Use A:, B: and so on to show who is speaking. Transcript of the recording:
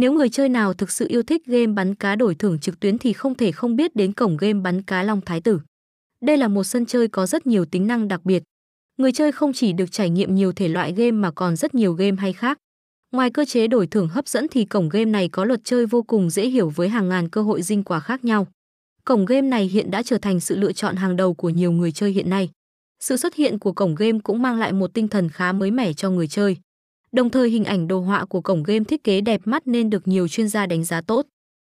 A: Nếu người chơi nào thực sự yêu thích game bắn cá đổi thưởng trực tuyến thì không thể không biết đến cổng game bắn cá Long Thái Tử. Đây là một sân chơi có rất nhiều tính năng đặc biệt. Người chơi không chỉ được trải nghiệm nhiều thể loại game mà còn rất nhiều game hay khác. Ngoài cơ chế đổi thưởng hấp dẫn thì cổng game này có luật chơi vô cùng dễ hiểu với hàng ngàn cơ hội dinh quả khác nhau. Cổng game này hiện đã trở thành sự lựa chọn hàng đầu của nhiều người chơi hiện nay. Sự xuất hiện của cổng game cũng mang lại một tinh thần khá mới mẻ cho người chơi. Đồng thời hình ảnh đồ họa của cổng game thiết kế đẹp mắt nên được nhiều chuyên gia đánh giá tốt.